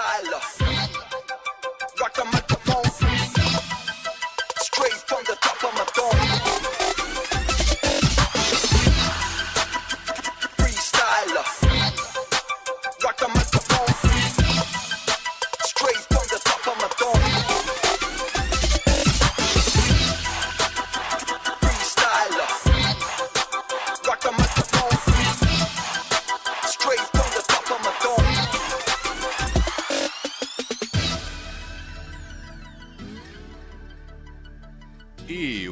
style. Got the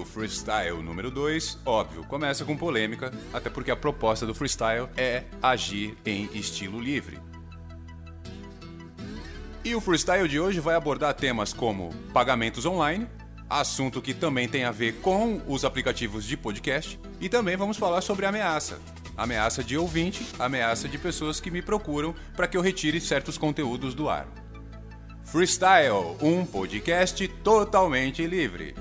freestyle número 2, óbvio, começa com polêmica, até porque a proposta do freestyle é agir em estilo livre. E o freestyle de hoje vai abordar temas como pagamentos online, assunto que também tem a ver com os aplicativos de podcast, e também vamos falar sobre ameaça. Ameaça de ouvinte, ameaça de pessoas que me procuram para que eu retire certos conteúdos do ar. Freestyle, um podcast totalmente livre.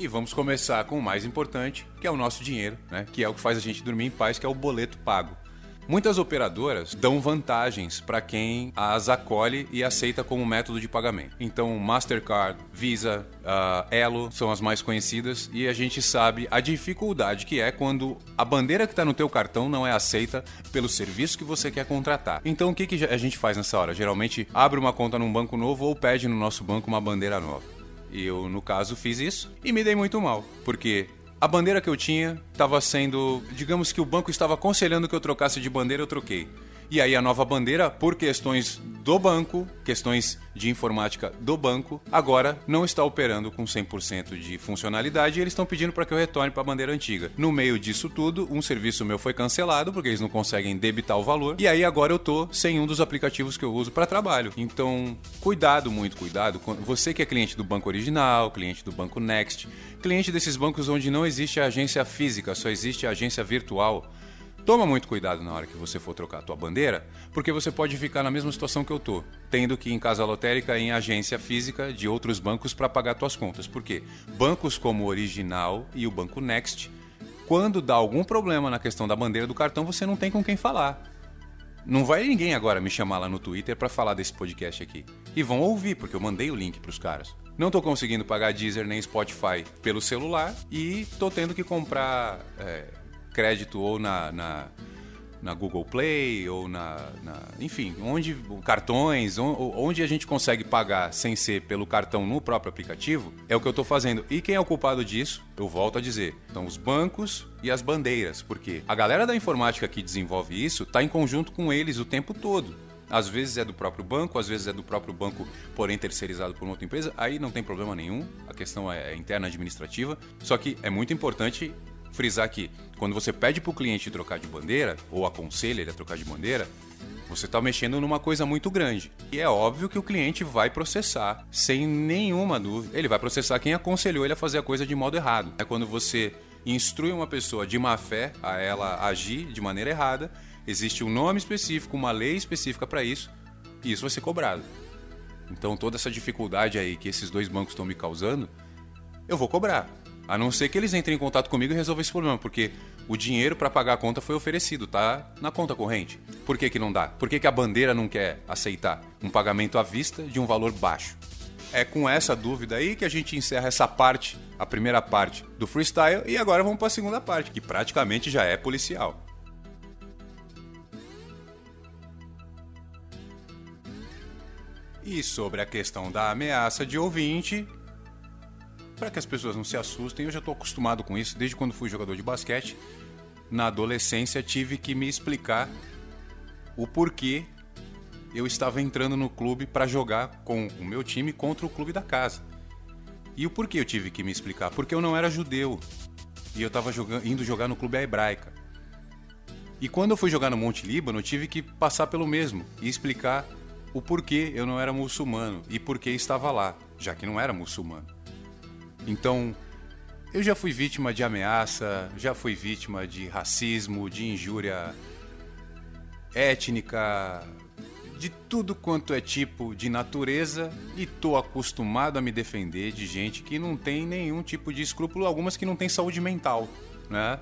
E vamos começar com o mais importante, que é o nosso dinheiro, né? que é o que faz a gente dormir em paz, que é o boleto pago. Muitas operadoras dão vantagens para quem as acolhe e aceita como método de pagamento. Então, Mastercard, Visa, ah, Elo são as mais conhecidas e a gente sabe a dificuldade que é quando a bandeira que está no teu cartão não é aceita pelo serviço que você quer contratar. Então, o que, que a gente faz nessa hora? Geralmente, abre uma conta num banco novo ou pede no nosso banco uma bandeira nova. E eu, no caso, fiz isso e me dei muito mal, porque a bandeira que eu tinha estava sendo. Digamos que o banco estava aconselhando que eu trocasse de bandeira, eu troquei. E aí a nova bandeira, por questões do banco, questões de informática do banco, agora não está operando com 100% de funcionalidade e eles estão pedindo para que eu retorne para a bandeira antiga. No meio disso tudo, um serviço meu foi cancelado porque eles não conseguem debitar o valor. E aí agora eu tô sem um dos aplicativos que eu uso para trabalho. Então, cuidado, muito cuidado. Você que é cliente do banco original, cliente do banco Next, cliente desses bancos onde não existe a agência física, só existe a agência virtual. Toma muito cuidado na hora que você for trocar a tua bandeira, porque você pode ficar na mesma situação que eu tô, tendo que ir em casa lotérica em agência física de outros bancos para pagar tuas contas. Por quê? Bancos como o Original e o Banco Next, quando dá algum problema na questão da bandeira do cartão, você não tem com quem falar. Não vai ninguém agora me chamar lá no Twitter para falar desse podcast aqui. E vão ouvir, porque eu mandei o link pros caras. Não tô conseguindo pagar Deezer nem Spotify pelo celular e tô tendo que comprar é, crédito ou na, na, na Google Play ou na, na- Enfim, onde cartões, on- onde a gente consegue pagar sem ser pelo cartão no próprio aplicativo, é o que eu tô fazendo. E quem é o culpado disso? Eu volto a dizer, são os bancos e as bandeiras, porque a galera da informática que desenvolve isso tá em conjunto com eles o tempo todo. Às vezes é do próprio banco, às vezes é do próprio banco, porém terceirizado por outra empresa. Aí não tem problema nenhum, a questão é interna administrativa. Só que é muito importante frisar que quando você pede para o cliente trocar de bandeira, ou aconselha ele a trocar de bandeira, você está mexendo numa coisa muito grande. E é óbvio que o cliente vai processar, sem nenhuma dúvida. Ele vai processar quem aconselhou ele a fazer a coisa de modo errado. É quando você instrui uma pessoa de má fé a ela agir de maneira errada, existe um nome específico, uma lei específica para isso, e isso vai ser cobrado. Então toda essa dificuldade aí que esses dois bancos estão me causando, eu vou cobrar. A não ser que eles entrem em contato comigo e resolvam esse problema, porque o dinheiro para pagar a conta foi oferecido, tá na conta corrente. Por que, que não dá? Por que, que a bandeira não quer aceitar um pagamento à vista de um valor baixo? É com essa dúvida aí que a gente encerra essa parte, a primeira parte do freestyle, e agora vamos para a segunda parte, que praticamente já é policial. E sobre a questão da ameaça de ouvinte, para que as pessoas não se assustem, eu já estou acostumado com isso desde quando fui jogador de basquete. Na adolescência tive que me explicar o porquê eu estava entrando no clube para jogar com o meu time contra o clube da casa. E o porquê eu tive que me explicar? Porque eu não era judeu e eu estava indo jogar no clube hebraica. E quando eu fui jogar no Monte Líbano, tive que passar pelo mesmo e explicar o porquê eu não era muçulmano e por que estava lá, já que não era muçulmano. Então, eu já fui vítima de ameaça, já fui vítima de racismo, de injúria étnica, de tudo quanto é tipo de natureza e tô acostumado a me defender de gente que não tem nenhum tipo de escrúpulo, algumas que não tem saúde mental, né?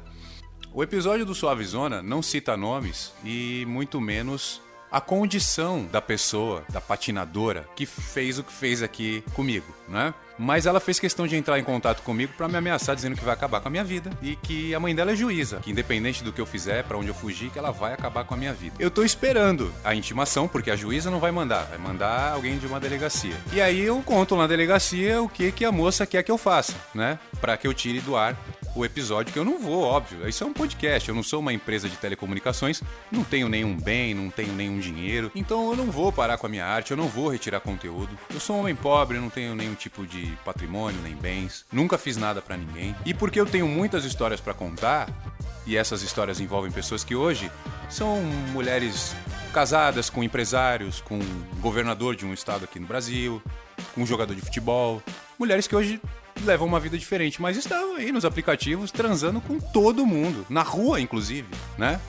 O episódio do Suavezona não cita nomes e muito menos a condição da pessoa, da patinadora, que fez o que fez aqui comigo, né? Mas ela fez questão de entrar em contato comigo para me ameaçar dizendo que vai acabar com a minha vida e que a mãe dela é juíza, que independente do que eu fizer, para onde eu fugir, que ela vai acabar com a minha vida. Eu tô esperando a intimação porque a juíza não vai mandar, vai mandar alguém de uma delegacia. E aí eu conto na delegacia o que que a moça quer que eu faça, né? Para que eu tire do ar o episódio, que eu não vou, óbvio. Isso é um podcast, eu não sou uma empresa de telecomunicações, não tenho nenhum bem, não tenho nenhum dinheiro, então eu não vou parar com a minha arte, eu não vou retirar conteúdo. Eu sou um homem pobre, não tenho nenhum tipo de patrimônio, nem bens, nunca fiz nada para ninguém. E porque eu tenho muitas histórias para contar, e essas histórias envolvem pessoas que hoje são mulheres casadas com empresários, com governador de um estado aqui no Brasil, com jogador de futebol, mulheres que hoje levam uma vida diferente, mas estão aí nos aplicativos transando com todo mundo, na rua inclusive, né?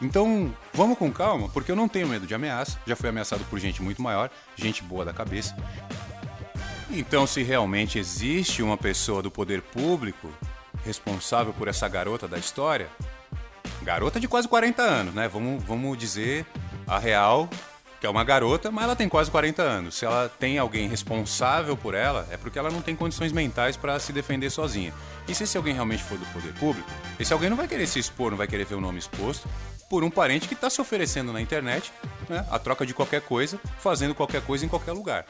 Então, vamos com calma, porque eu não tenho medo de ameaça. Já fui ameaçado por gente muito maior, gente boa da cabeça. Então, se realmente existe uma pessoa do poder público responsável por essa garota da história, garota de quase 40 anos, né? Vamos, vamos dizer a real que é uma garota, mas ela tem quase 40 anos. Se ela tem alguém responsável por ela, é porque ela não tem condições mentais para se defender sozinha. E se esse alguém realmente for do poder público, esse alguém não vai querer se expor, não vai querer ver o nome exposto por um parente que está se oferecendo na internet, né, a troca de qualquer coisa, fazendo qualquer coisa em qualquer lugar.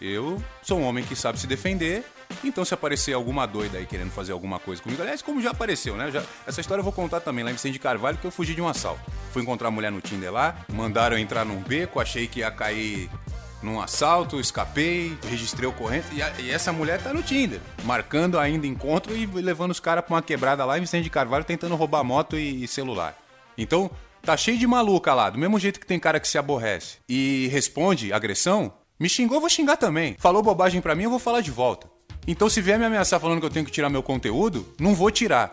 Eu sou um homem que sabe se defender, então se aparecer alguma doida aí querendo fazer alguma coisa comigo, aliás, como já apareceu, né? Já, essa história eu vou contar também lá em Vicente de Carvalho, que eu fugi de um assalto. Fui encontrar a mulher no Tinder lá, mandaram entrar num beco, achei que ia cair num assalto, escapei, registrei ocorrência e, a, e essa mulher tá no Tinder, marcando ainda encontro e levando os caras pra uma quebrada lá em Vicente de Carvalho tentando roubar moto e, e celular. Então, tá cheio de maluca lá, do mesmo jeito que tem cara que se aborrece e responde agressão, me xingou, vou xingar também. Falou bobagem pra mim, eu vou falar de volta. Então, se vier me ameaçar falando que eu tenho que tirar meu conteúdo, não vou tirar.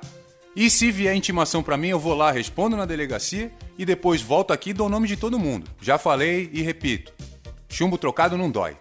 E se vier intimação pra mim, eu vou lá, respondo na delegacia e depois volto aqui e dou o nome de todo mundo. Já falei e repito: chumbo trocado não dói.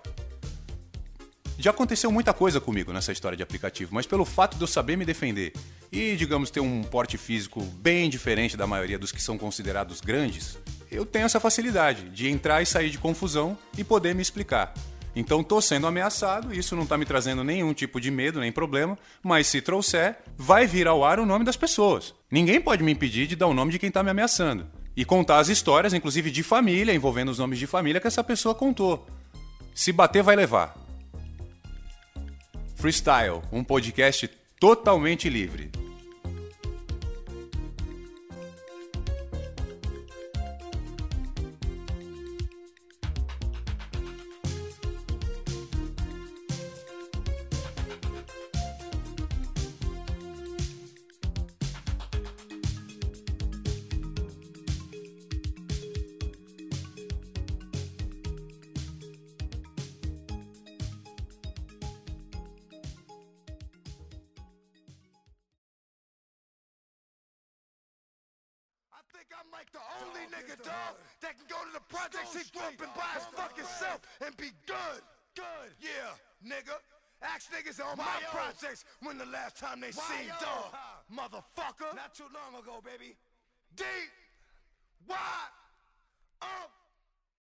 Já aconteceu muita coisa comigo nessa história de aplicativo, mas pelo fato de eu saber me defender e, digamos, ter um porte físico bem diferente da maioria dos que são considerados grandes, eu tenho essa facilidade de entrar e sair de confusão e poder me explicar. Então tô sendo ameaçado, isso não tá me trazendo nenhum tipo de medo, nem problema, mas se trouxer, vai vir ao ar o nome das pessoas. Ninguém pode me impedir de dar o nome de quem tá me ameaçando. E contar as histórias, inclusive de família, envolvendo os nomes de família que essa pessoa contou. Se bater, vai levar. Freestyle, um podcast totalmente livre. I think I'm like the only nigga, dog, that can go to the projects and go up and buy his fucking self and be good. Good. Yeah, nigga. Ask niggas on my projects when the last time they seen dog. Motherfucker. Not too long ago, baby. D. Y. Um.